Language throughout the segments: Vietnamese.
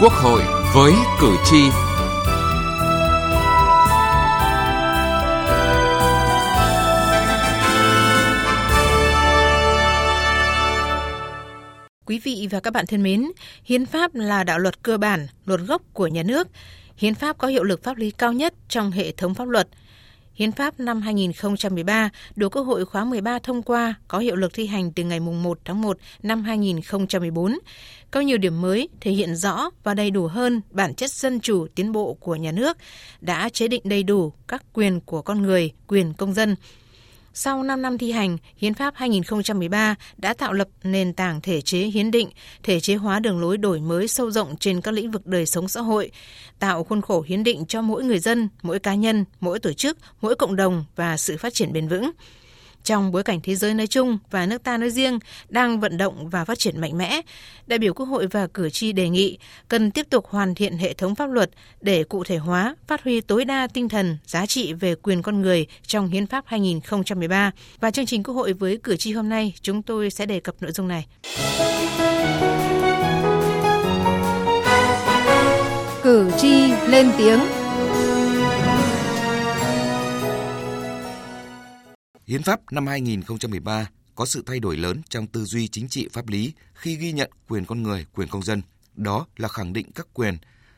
Quốc hội với cử tri. Quý vị và các bạn thân mến, hiến pháp là đạo luật cơ bản, luật gốc của nhà nước. Hiến pháp có hiệu lực pháp lý cao nhất trong hệ thống pháp luật – Hiến pháp năm 2013 được Quốc hội khóa 13 thông qua có hiệu lực thi hành từ ngày 1 tháng 1 năm 2014. Có nhiều điểm mới thể hiện rõ và đầy đủ hơn bản chất dân chủ tiến bộ của nhà nước, đã chế định đầy đủ các quyền của con người, quyền công dân, sau 5 năm thi hành, Hiến pháp 2013 đã tạo lập nền tảng thể chế hiến định, thể chế hóa đường lối đổi mới sâu rộng trên các lĩnh vực đời sống xã hội, tạo khuôn khổ hiến định cho mỗi người dân, mỗi cá nhân, mỗi tổ chức, mỗi cộng đồng và sự phát triển bền vững trong bối cảnh thế giới nói chung và nước ta nói riêng đang vận động và phát triển mạnh mẽ, đại biểu Quốc hội và cử tri đề nghị cần tiếp tục hoàn thiện hệ thống pháp luật để cụ thể hóa, phát huy tối đa tinh thần, giá trị về quyền con người trong Hiến pháp 2013. Và chương trình Quốc hội với cử tri hôm nay, chúng tôi sẽ đề cập nội dung này. Cử tri lên tiếng Hiến pháp năm 2013 có sự thay đổi lớn trong tư duy chính trị pháp lý khi ghi nhận quyền con người, quyền công dân. Đó là khẳng định các quyền,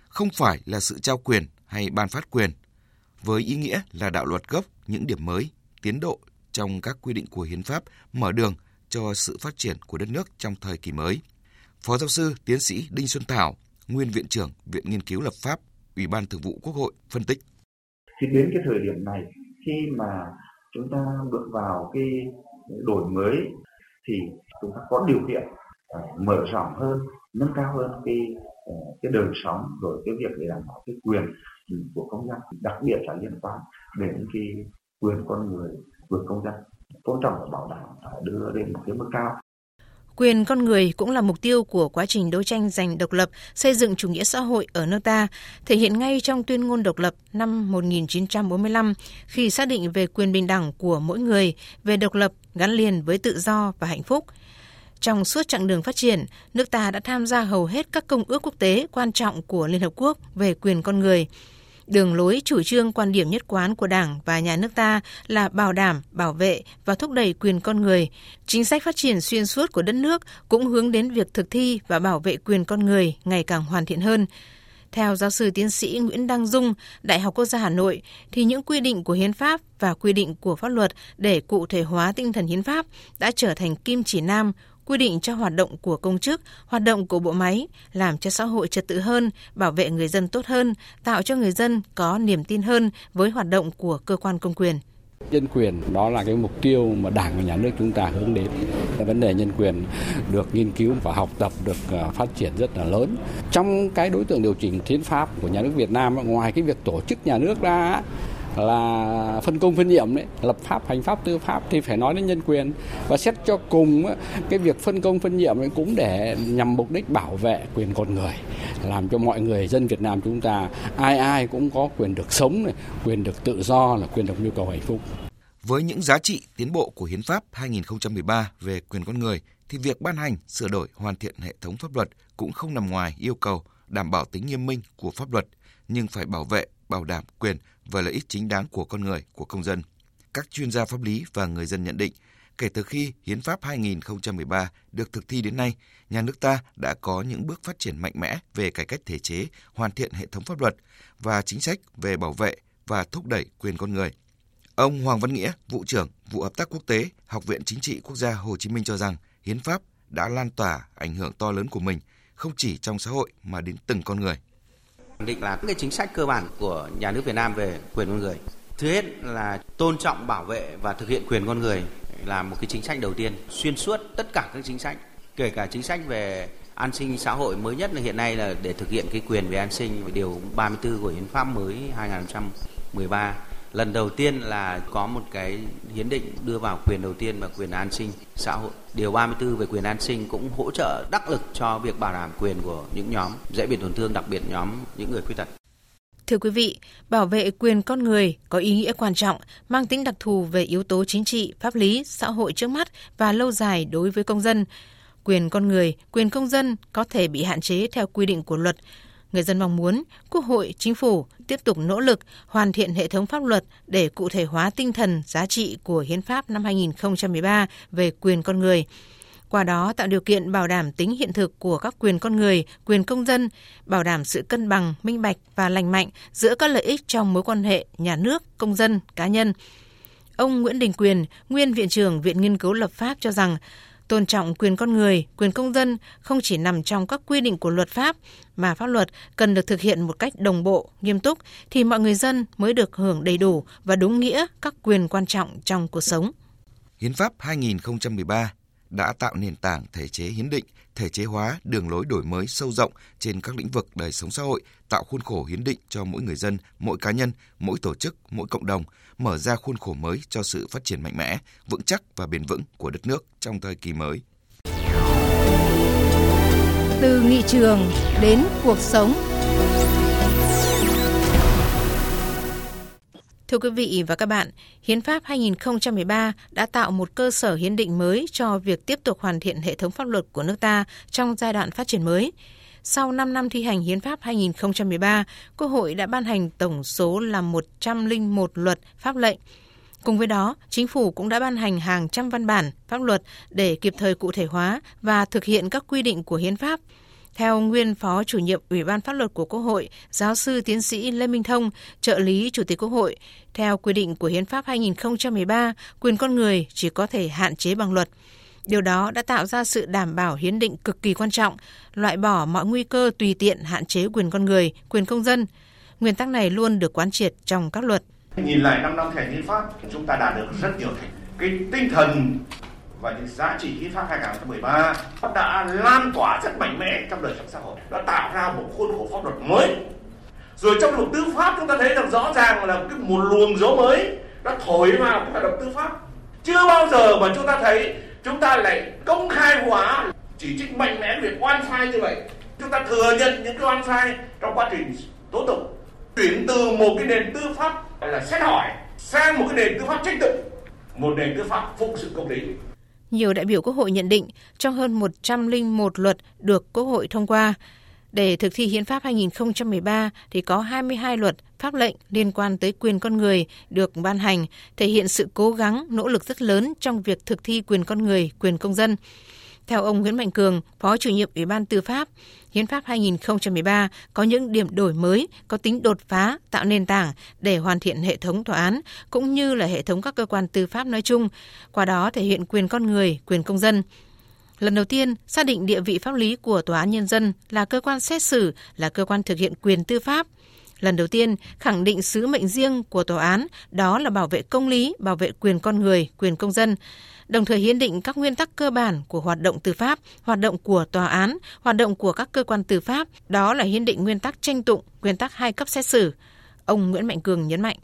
không phải là sự trao quyền hay ban phát quyền. Với ý nghĩa là đạo luật gốc những điểm mới, tiến độ trong các quy định của hiến pháp mở đường cho sự phát triển của đất nước trong thời kỳ mới. Phó giáo sư tiến sĩ Đinh Xuân Thảo, nguyên viện trưởng Viện Nghiên cứu Lập pháp, Ủy ban Thường vụ Quốc hội phân tích. Thì đến cái thời điểm này khi mà chúng ta bước vào cái đổi mới thì chúng ta có điều kiện à, mở rộng hơn, nâng cao hơn cái à, cái đời sống rồi cái việc để đảm bảo cái quyền của công dân, đặc biệt là liên quan đến cái quyền con người, quyền công dân. Tôn trọng và bảo đảm đưa lên một cái mức cao. Quyền con người cũng là mục tiêu của quá trình đấu tranh giành độc lập, xây dựng chủ nghĩa xã hội ở nước ta, thể hiện ngay trong tuyên ngôn độc lập năm 1945 khi xác định về quyền bình đẳng của mỗi người, về độc lập gắn liền với tự do và hạnh phúc. Trong suốt chặng đường phát triển, nước ta đã tham gia hầu hết các công ước quốc tế quan trọng của Liên Hợp Quốc về quyền con người – Đường lối chủ trương quan điểm nhất quán của Đảng và nhà nước ta là bảo đảm, bảo vệ và thúc đẩy quyền con người. Chính sách phát triển xuyên suốt của đất nước cũng hướng đến việc thực thi và bảo vệ quyền con người ngày càng hoàn thiện hơn. Theo giáo sư tiến sĩ Nguyễn Đăng Dung, Đại học Quốc gia Hà Nội, thì những quy định của hiến pháp và quy định của pháp luật để cụ thể hóa tinh thần hiến pháp đã trở thành kim chỉ nam quy định cho hoạt động của công chức, hoạt động của bộ máy, làm cho xã hội trật tự hơn, bảo vệ người dân tốt hơn, tạo cho người dân có niềm tin hơn với hoạt động của cơ quan công quyền. Nhân quyền đó là cái mục tiêu mà Đảng và Nhà nước chúng ta hướng đến. Vấn đề nhân quyền được nghiên cứu và học tập được ờ, phát triển rất là lớn. Trong cái đối tượng điều chỉnh hiến pháp của nhà nước Việt Nam ngoài cái việc tổ chức nhà nước ra là phân công phân nhiệm đấy lập pháp hành pháp tư pháp thì phải nói đến nhân quyền. Và xét cho cùng cái việc phân công phân nhiệm ấy cũng để nhằm mục đích bảo vệ quyền con người làm cho mọi người dân Việt Nam chúng ta ai ai cũng có quyền được sống này, quyền được tự do là quyền được nhu cầu hạnh phúc. Với những giá trị tiến bộ của Hiến pháp 2013 về quyền con người thì việc ban hành, sửa đổi, hoàn thiện hệ thống pháp luật cũng không nằm ngoài yêu cầu đảm bảo tính nghiêm minh của pháp luật nhưng phải bảo vệ, bảo đảm quyền và lợi ích chính đáng của con người, của công dân. Các chuyên gia pháp lý và người dân nhận định, kể từ khi Hiến pháp 2013 được thực thi đến nay, nhà nước ta đã có những bước phát triển mạnh mẽ về cải cách thể chế, hoàn thiện hệ thống pháp luật và chính sách về bảo vệ và thúc đẩy quyền con người. Ông Hoàng Văn Nghĩa, vụ trưởng vụ hợp tác quốc tế, Học viện Chính trị Quốc gia Hồ Chí Minh cho rằng hiến pháp đã lan tỏa ảnh hưởng to lớn của mình không chỉ trong xã hội mà đến từng con người định là cái chính sách cơ bản của nhà nước Việt Nam về quyền con người. Thứ hết là tôn trọng, bảo vệ và thực hiện quyền con người là một cái chính sách đầu tiên xuyên suốt tất cả các chính sách, kể cả chính sách về an sinh xã hội mới nhất là hiện nay là để thực hiện cái quyền về an sinh điều 34 của hiến pháp mới 2013 lần đầu tiên là có một cái hiến định đưa vào quyền đầu tiên là quyền an sinh xã hội. Điều 34 về quyền an sinh cũng hỗ trợ đắc lực cho việc bảo đảm quyền của những nhóm dễ bị tổn thương, đặc biệt nhóm những người khuyết tật. Thưa quý vị, bảo vệ quyền con người có ý nghĩa quan trọng, mang tính đặc thù về yếu tố chính trị, pháp lý, xã hội trước mắt và lâu dài đối với công dân. Quyền con người, quyền công dân có thể bị hạn chế theo quy định của luật, Người dân mong muốn Quốc hội, Chính phủ tiếp tục nỗ lực hoàn thiện hệ thống pháp luật để cụ thể hóa tinh thần giá trị của Hiến pháp năm 2013 về quyền con người, qua đó tạo điều kiện bảo đảm tính hiện thực của các quyền con người, quyền công dân, bảo đảm sự cân bằng, minh bạch và lành mạnh giữa các lợi ích trong mối quan hệ nhà nước, công dân, cá nhân. Ông Nguyễn Đình Quyền, nguyên viện trưởng Viện Nghiên cứu Lập pháp cho rằng tôn trọng quyền con người, quyền công dân không chỉ nằm trong các quy định của luật pháp mà pháp luật cần được thực hiện một cách đồng bộ, nghiêm túc thì mọi người dân mới được hưởng đầy đủ và đúng nghĩa các quyền quan trọng trong cuộc sống. Hiến pháp 2013 đã tạo nền tảng thể chế hiến định, thể chế hóa đường lối đổi mới sâu rộng trên các lĩnh vực đời sống xã hội, tạo khuôn khổ hiến định cho mỗi người dân, mỗi cá nhân, mỗi tổ chức, mỗi cộng đồng, mở ra khuôn khổ mới cho sự phát triển mạnh mẽ, vững chắc và bền vững của đất nước trong thời kỳ mới. Từ nghị trường đến cuộc sống. Thưa quý vị và các bạn, Hiến pháp 2013 đã tạo một cơ sở hiến định mới cho việc tiếp tục hoàn thiện hệ thống pháp luật của nước ta trong giai đoạn phát triển mới. Sau 5 năm thi hành Hiến pháp 2013, Quốc hội đã ban hành tổng số là 101 luật pháp lệnh. Cùng với đó, Chính phủ cũng đã ban hành hàng trăm văn bản, pháp luật để kịp thời cụ thể hóa và thực hiện các quy định của Hiến pháp – theo nguyên Phó chủ nhiệm Ủy ban Pháp luật của Quốc hội, giáo sư tiến sĩ Lê Minh Thông, trợ lý Chủ tịch Quốc hội, theo quy định của Hiến pháp 2013, quyền con người chỉ có thể hạn chế bằng luật. Điều đó đã tạo ra sự đảm bảo hiến định cực kỳ quan trọng, loại bỏ mọi nguy cơ tùy tiện hạn chế quyền con người, quyền công dân. Nguyên tắc này luôn được quán triệt trong các luật. Nhìn lại 5 năm thi hành hiến pháp, chúng ta đạt được rất nhiều thành. Cái tinh thần và những giá trị hiến pháp 2013 đã lan tỏa rất mạnh mẽ trong đời sống xã hội đã tạo ra một khuôn khổ pháp luật mới rồi trong luật tư pháp chúng ta thấy rằng rõ ràng là cái một luồng gió mới đã thổi vào cái luật tư pháp chưa bao giờ mà chúng ta thấy chúng ta lại công khai hóa chỉ trích mạnh mẽ việc oan sai như vậy. Chúng ta thừa nhận những cái oan sai trong quá trình tố tụng. Chuyển từ một cái nền tư pháp là xét hỏi sang một cái nền tư pháp trách tự một nền tư pháp phụng sự công lý. Nhiều đại biểu Quốc hội nhận định trong hơn 101 luật được Quốc hội thông qua, để thực thi Hiến pháp 2013 thì có 22 luật, pháp lệnh liên quan tới quyền con người được ban hành, thể hiện sự cố gắng, nỗ lực rất lớn trong việc thực thi quyền con người, quyền công dân. Theo ông Nguyễn Mạnh Cường, Phó chủ nhiệm Ủy ban Tư pháp, Hiến pháp 2013 có những điểm đổi mới, có tính đột phá, tạo nền tảng để hoàn thiện hệ thống tòa án cũng như là hệ thống các cơ quan tư pháp nói chung, qua đó thể hiện quyền con người, quyền công dân. Lần đầu tiên, xác định địa vị pháp lý của Tòa án Nhân dân là cơ quan xét xử, là cơ quan thực hiện quyền tư pháp. Lần đầu tiên, khẳng định sứ mệnh riêng của tòa án đó là bảo vệ công lý, bảo vệ quyền con người, quyền công dân đồng thời hiến định các nguyên tắc cơ bản của hoạt động tư pháp, hoạt động của tòa án, hoạt động của các cơ quan tư pháp, đó là hiến định nguyên tắc tranh tụng, nguyên tắc hai cấp xét xử. Ông Nguyễn Mạnh Cường nhấn mạnh.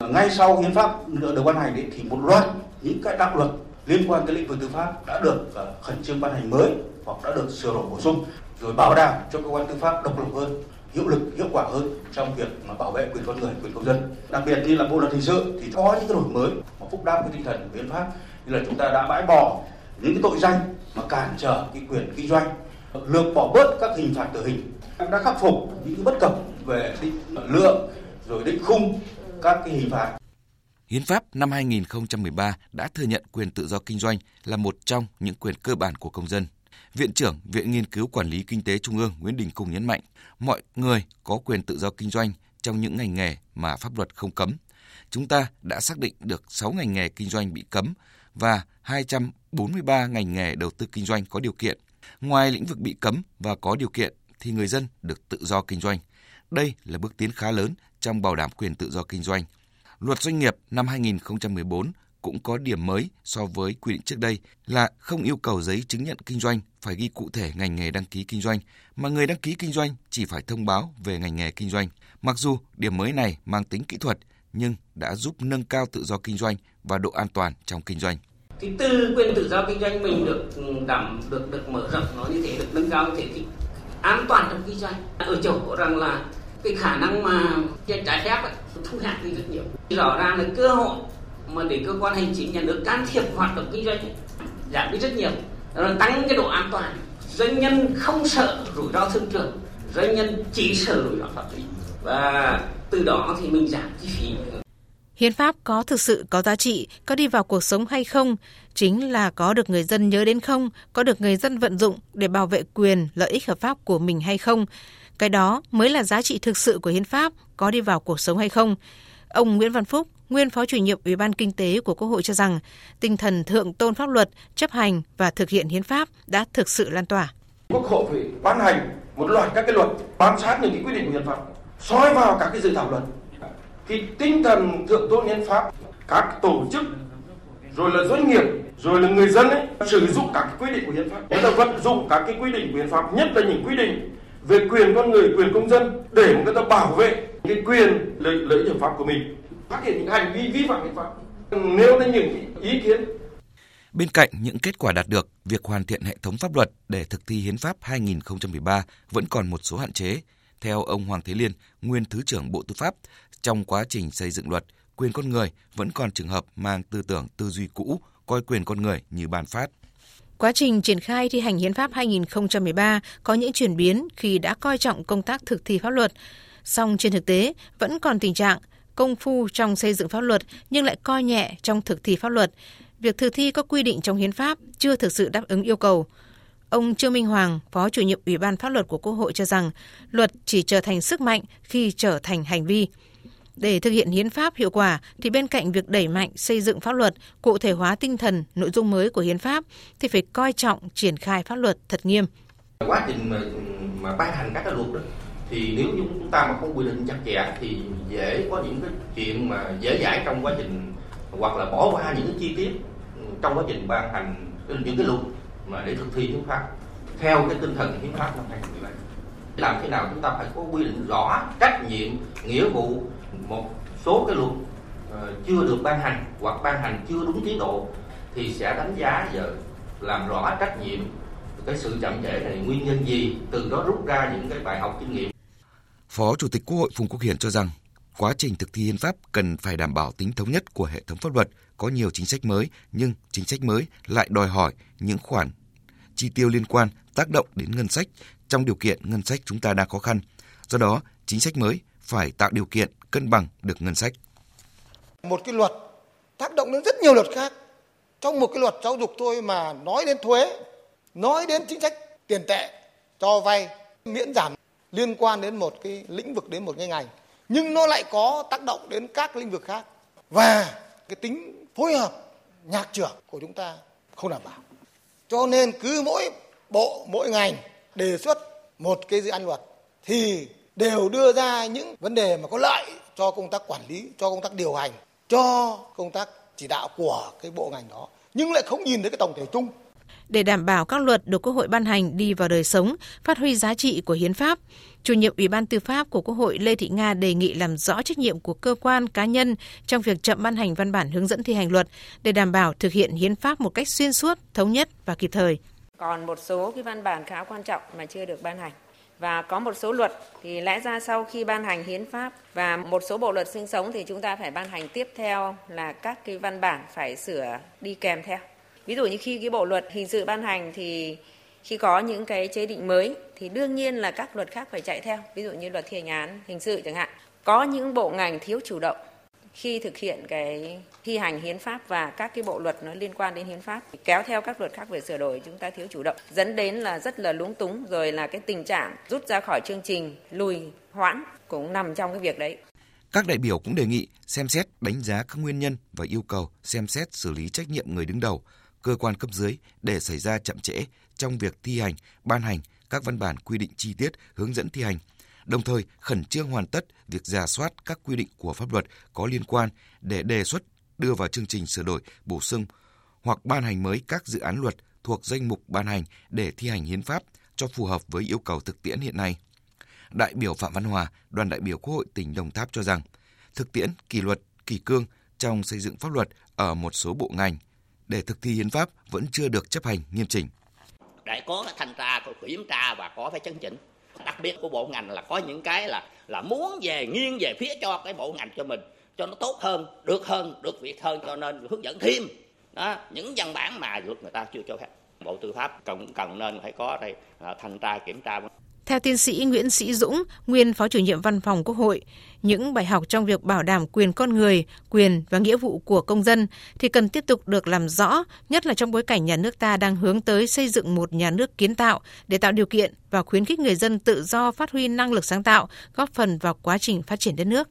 Ngay sau hiến pháp được ban hành thì một loạt những cái đạo luật liên quan tới lĩnh vực tư pháp đã được ờ, khẩn trương ban hành mới hoặc đã được sửa đổi bổ sung rồi bảo đảm cho cơ quan tư pháp độc lập hơn hiệu lực, hiệu quả hơn trong việc mà bảo vệ quyền con người, quyền công dân. Đặc biệt như là bộ luật hình sự thì có những cái đổi mới mà phúc đáp cái tinh thần của hiến pháp, như là chúng ta đã bãi bỏ những cái tội danh mà cản trở cái quyền kinh doanh, lược bỏ bớt các hình phạt tử hình. Đã khắc phục những cái bất cập về định lượng rồi định khung các cái hình phạt. Hiến pháp năm 2013 đã thừa nhận quyền tự do kinh doanh là một trong những quyền cơ bản của công dân. Viện trưởng Viện Nghiên cứu Quản lý Kinh tế Trung ương Nguyễn Đình Cung nhấn mạnh, mọi người có quyền tự do kinh doanh trong những ngành nghề mà pháp luật không cấm. Chúng ta đã xác định được 6 ngành nghề kinh doanh bị cấm và 243 ngành nghề đầu tư kinh doanh có điều kiện. Ngoài lĩnh vực bị cấm và có điều kiện thì người dân được tự do kinh doanh. Đây là bước tiến khá lớn trong bảo đảm quyền tự do kinh doanh. Luật doanh nghiệp năm 2014 cũng có điểm mới so với quy định trước đây là không yêu cầu giấy chứng nhận kinh doanh phải ghi cụ thể ngành nghề đăng ký kinh doanh, mà người đăng ký kinh doanh chỉ phải thông báo về ngành nghề kinh doanh. Mặc dù điểm mới này mang tính kỹ thuật nhưng đã giúp nâng cao tự do kinh doanh và độ an toàn trong kinh doanh. Cái tư quyền tự do kinh doanh mình được ừ, đảm được được mở rộng nó như thế được nâng cao như thế thì an toàn trong kinh doanh ở chỗ rằng là cái khả năng mà trên trái phép ấy, thu hẹp đi rất nhiều rõ ràng là cơ hội mà để cơ quan hành chính nhà nước can thiệp hoạt động kinh doanh ấy, giảm đi rất nhiều. Rồi tăng cái độ an toàn. Doanh nhân không sợ rủi ro thương trường. Doanh nhân chỉ sợ rủi ro pháp lý. Và từ đó thì mình giảm chi phí. Hiến pháp có thực sự có giá trị, có đi vào cuộc sống hay không, chính là có được người dân nhớ đến không, có được người dân vận dụng để bảo vệ quyền, lợi ích hợp pháp của mình hay không. Cái đó mới là giá trị thực sự của hiến pháp, có đi vào cuộc sống hay không. Ông Nguyễn Văn Phúc, nguyên phó chủ nhiệm Ủy ban Kinh tế của Quốc hội cho rằng, tinh thần thượng tôn pháp luật, chấp hành và thực hiện hiến pháp đã thực sự lan tỏa. Quốc hội phải ban hành một loạt các cái luật bám sát những cái quy định của hiến pháp, soi vào các cái dự thảo luật. Thì tinh thần thượng tôn hiến pháp các tổ chức rồi là doanh nghiệp rồi là người dân ấy sử dụng các cái quy định của hiến pháp. Người ta vận dụng các cái quy định của hiến pháp nhất là những quy định về quyền con người quyền công dân để người ta bảo vệ cái quyền lợi lợi ích hợp pháp của mình phát hiện những hành vi vi phạm hiến pháp nếu lên những ý kiến Bên cạnh những kết quả đạt được, việc hoàn thiện hệ thống pháp luật để thực thi Hiến pháp 2013 vẫn còn một số hạn chế. Theo ông Hoàng Thế Liên, nguyên Thứ trưởng Bộ Tư pháp, trong quá trình xây dựng luật, quyền con người vẫn còn trường hợp mang tư tưởng tư duy cũ, coi quyền con người như ban phát. Quá trình triển khai thi hành Hiến pháp 2013 có những chuyển biến khi đã coi trọng công tác thực thi pháp luật. Song trên thực tế vẫn còn tình trạng công phu trong xây dựng pháp luật nhưng lại coi nhẹ trong thực thi pháp luật. Việc thực thi các quy định trong hiến pháp chưa thực sự đáp ứng yêu cầu. Ông Trương Minh Hoàng, Phó chủ nhiệm Ủy ban pháp luật của Quốc hội cho rằng luật chỉ trở thành sức mạnh khi trở thành hành vi. Để thực hiện hiến pháp hiệu quả thì bên cạnh việc đẩy mạnh xây dựng pháp luật, cụ thể hóa tinh thần, nội dung mới của hiến pháp thì phải coi trọng triển khai pháp luật thật nghiêm. Quá trình mà, mà ban hành các cái luật đó thì nếu như chúng ta mà không quy định chặt chẽ thì dễ có những cái chuyện mà dễ dãi trong quá trình hoặc là bỏ qua những cái chi tiết trong quá trình ban hành những cái luật mà để thực thi hiến pháp theo cái tinh thần hiến pháp năm 2017 làm thế nào chúng ta phải có quy định rõ trách nhiệm, nghĩa vụ, một số cái luật ờ, chưa được ban hành hoặc ban hành chưa đúng tiến độ thì sẽ đánh giá giờ làm rõ trách nhiệm, cái sự chậm trễ này nguyên nhân gì, từ đó rút ra những cái bài học kinh nghiệm. Phó Chủ tịch Quốc hội Phùng Quốc Hiển cho rằng quá trình thực thi hiến pháp cần phải đảm bảo tính thống nhất của hệ thống pháp luật, có nhiều chính sách mới nhưng chính sách mới lại đòi hỏi những khoản chi tiêu liên quan tác động đến ngân sách trong điều kiện ngân sách chúng ta đang khó khăn. Do đó, chính sách mới phải tạo điều kiện cân bằng được ngân sách. Một cái luật tác động đến rất nhiều luật khác. Trong một cái luật giáo dục thôi mà nói đến thuế, nói đến chính sách tiền tệ, cho vay, miễn giảm liên quan đến một cái lĩnh vực, đến một cái ngành, nhưng nó lại có tác động đến các lĩnh vực khác. Và cái tính phối hợp nhạc trưởng của chúng ta không đảm bảo. Cho nên cứ mỗi bộ, mỗi ngành đề xuất một cái dự án luật thì đều đưa ra những vấn đề mà có lợi cho công tác quản lý, cho công tác điều hành, cho công tác chỉ đạo của cái bộ ngành đó. Nhưng lại không nhìn thấy cái tổng thể chung để đảm bảo các luật được Quốc hội ban hành đi vào đời sống, phát huy giá trị của hiến pháp. Chủ nhiệm Ủy ban Tư pháp của Quốc hội Lê Thị Nga đề nghị làm rõ trách nhiệm của cơ quan cá nhân trong việc chậm ban hành văn bản hướng dẫn thi hành luật để đảm bảo thực hiện hiến pháp một cách xuyên suốt, thống nhất và kịp thời. Còn một số cái văn bản khá quan trọng mà chưa được ban hành và có một số luật thì lẽ ra sau khi ban hành hiến pháp và một số bộ luật sinh sống thì chúng ta phải ban hành tiếp theo là các cái văn bản phải sửa đi kèm theo ví dụ như khi cái bộ luật hình sự ban hành thì khi có những cái chế định mới thì đương nhiên là các luật khác phải chạy theo. Ví dụ như luật thi hành án hình sự chẳng hạn. Có những bộ ngành thiếu chủ động. Khi thực hiện cái thi hành hiến pháp và các cái bộ luật nó liên quan đến hiến pháp kéo theo các luật khác về sửa đổi, chúng ta thiếu chủ động. Dẫn đến là rất là lúng túng, rồi là cái tình trạng rút ra khỏi chương trình, lùi, hoãn cũng nằm trong cái việc đấy. Các đại biểu cũng đề nghị xem xét đánh giá các nguyên nhân và yêu cầu xem xét xử lý trách nhiệm người đứng đầu cơ quan cấp dưới để xảy ra chậm trễ trong việc thi hành, ban hành các văn bản quy định chi tiết hướng dẫn thi hành, đồng thời khẩn trương hoàn tất việc giả soát các quy định của pháp luật có liên quan để đề xuất đưa vào chương trình sửa đổi, bổ sung hoặc ban hành mới các dự án luật thuộc danh mục ban hành để thi hành hiến pháp cho phù hợp với yêu cầu thực tiễn hiện nay. Đại biểu Phạm Văn Hòa, đoàn đại biểu Quốc hội tỉnh Đồng Tháp cho rằng, thực tiễn kỷ luật, kỷ cương trong xây dựng pháp luật ở một số bộ ngành để thực thi hiến pháp vẫn chưa được chấp hành nghiêm chỉnh. Để có thanh tra, có kiểm tra và có phải chấn chỉnh. Đặc biệt của bộ ngành là có những cái là là muốn về nghiêng về phía cho cái bộ ngành cho mình cho nó tốt hơn, được hơn, được việc hơn cho nên hướng dẫn thêm đó những văn bản mà luật người ta chưa cho phép. Bộ Tư pháp cần cần nên phải có đây thanh tra kiểm tra theo tiến sĩ Nguyễn Sĩ Dũng, nguyên Phó chủ nhiệm Văn phòng Quốc hội, những bài học trong việc bảo đảm quyền con người, quyền và nghĩa vụ của công dân thì cần tiếp tục được làm rõ, nhất là trong bối cảnh nhà nước ta đang hướng tới xây dựng một nhà nước kiến tạo để tạo điều kiện và khuyến khích người dân tự do phát huy năng lực sáng tạo, góp phần vào quá trình phát triển đất nước.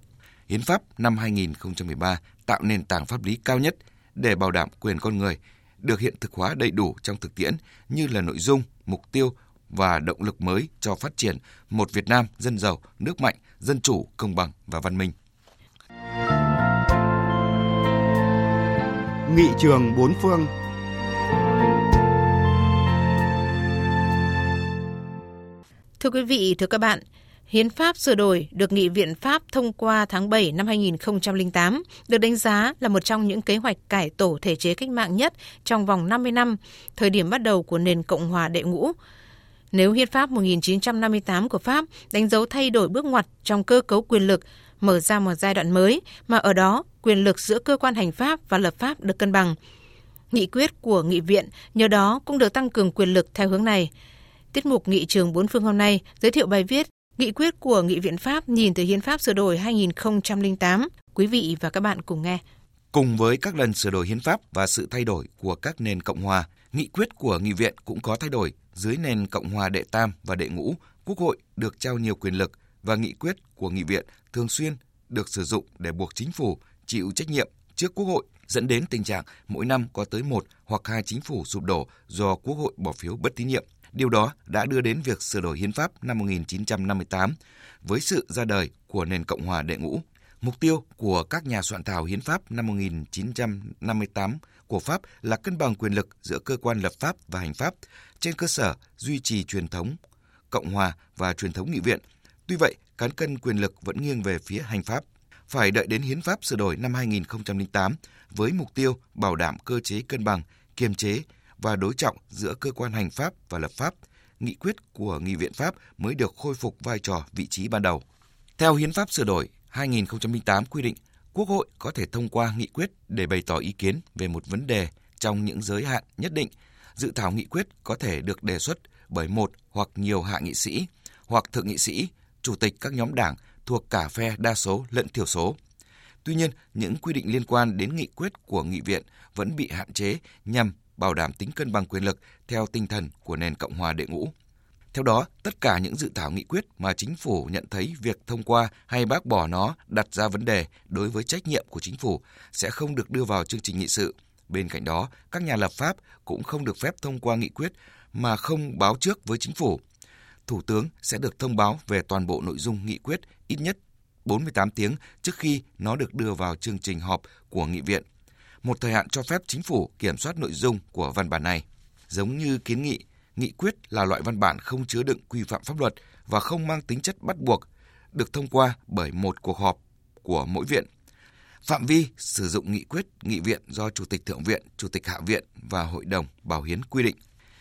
Hiến pháp năm 2013 tạo nền tảng pháp lý cao nhất để bảo đảm quyền con người, được hiện thực hóa đầy đủ trong thực tiễn như là nội dung, mục tiêu và động lực mới cho phát triển một Việt Nam dân giàu, nước mạnh, dân chủ, công bằng và văn minh. Nghị trường bốn phương Thưa quý vị, thưa các bạn, Hiến pháp sửa đổi được Nghị viện Pháp thông qua tháng 7 năm 2008 được đánh giá là một trong những kế hoạch cải tổ thể chế cách mạng nhất trong vòng 50 năm, thời điểm bắt đầu của nền Cộng hòa đệ ngũ. Nếu Hiến pháp 1958 của Pháp đánh dấu thay đổi bước ngoặt trong cơ cấu quyền lực, mở ra một giai đoạn mới mà ở đó quyền lực giữa cơ quan hành pháp và lập pháp được cân bằng. Nghị quyết của nghị viện nhờ đó cũng được tăng cường quyền lực theo hướng này. Tiết mục Nghị trường bốn phương hôm nay giới thiệu bài viết Nghị quyết của Nghị viện Pháp nhìn từ Hiến pháp sửa đổi 2008. Quý vị và các bạn cùng nghe. Cùng với các lần sửa đổi hiến pháp và sự thay đổi của các nền cộng hòa, nghị quyết của nghị viện cũng có thay đổi dưới nền cộng hòa đệ tam và đệ ngũ, quốc hội được trao nhiều quyền lực và nghị quyết của nghị viện thường xuyên được sử dụng để buộc chính phủ chịu trách nhiệm trước quốc hội dẫn đến tình trạng mỗi năm có tới một hoặc hai chính phủ sụp đổ do quốc hội bỏ phiếu bất tín nhiệm. Điều đó đã đưa đến việc sửa đổi hiến pháp năm 1958 với sự ra đời của nền Cộng hòa đệ ngũ. Mục tiêu của các nhà soạn thảo hiến pháp năm 1958 của Pháp là cân bằng quyền lực giữa cơ quan lập pháp và hành pháp trên cơ sở duy trì truyền thống Cộng hòa và truyền thống nghị viện. Tuy vậy, cán cân quyền lực vẫn nghiêng về phía hành pháp. Phải đợi đến hiến pháp sửa đổi năm 2008 với mục tiêu bảo đảm cơ chế cân bằng, kiềm chế và đối trọng giữa cơ quan hành pháp và lập pháp, nghị quyết của Nghị viện Pháp mới được khôi phục vai trò vị trí ban đầu. Theo Hiến pháp sửa đổi 2008 quy định, Quốc hội có thể thông qua nghị quyết để bày tỏ ý kiến về một vấn đề trong những giới hạn nhất định. Dự thảo nghị quyết có thể được đề xuất bởi một hoặc nhiều hạ nghị sĩ hoặc thượng nghị sĩ, chủ tịch các nhóm đảng thuộc cả phe đa số lẫn thiểu số. Tuy nhiên, những quy định liên quan đến nghị quyết của nghị viện vẫn bị hạn chế nhằm bảo đảm tính cân bằng quyền lực theo tinh thần của nền Cộng hòa đệ ngũ. Theo đó, tất cả những dự thảo nghị quyết mà chính phủ nhận thấy việc thông qua hay bác bỏ nó đặt ra vấn đề đối với trách nhiệm của chính phủ sẽ không được đưa vào chương trình nghị sự. Bên cạnh đó, các nhà lập pháp cũng không được phép thông qua nghị quyết mà không báo trước với chính phủ. Thủ tướng sẽ được thông báo về toàn bộ nội dung nghị quyết ít nhất 48 tiếng trước khi nó được đưa vào chương trình họp của nghị viện một thời hạn cho phép chính phủ kiểm soát nội dung của văn bản này. Giống như kiến nghị, nghị quyết là loại văn bản không chứa đựng quy phạm pháp luật và không mang tính chất bắt buộc, được thông qua bởi một cuộc họp của mỗi viện. Phạm vi sử dụng nghị quyết nghị viện do Chủ tịch Thượng viện, Chủ tịch Hạ viện và Hội đồng Bảo hiến quy định.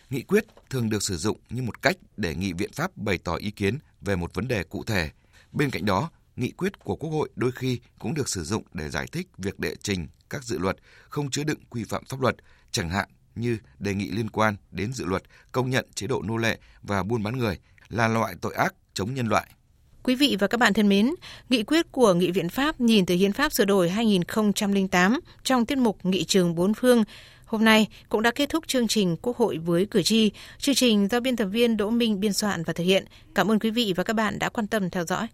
Nghị quyết thường được sử dụng như một cách để nghị viện Pháp bày tỏ ý kiến về một vấn đề cụ thể. Bên cạnh đó, nghị quyết của Quốc hội đôi khi cũng được sử dụng để giải thích việc đệ trình các dự luật không chứa đựng quy phạm pháp luật, chẳng hạn như đề nghị liên quan đến dự luật công nhận chế độ nô lệ và buôn bán người là loại tội ác chống nhân loại. Quý vị và các bạn thân mến, nghị quyết của Nghị viện Pháp nhìn từ Hiến pháp sửa đổi 2008 trong tiết mục Nghị trường bốn phương hôm nay cũng đã kết thúc chương trình Quốc hội với cử tri. Chương trình do biên tập viên Đỗ Minh biên soạn và thực hiện. Cảm ơn quý vị và các bạn đã quan tâm theo dõi.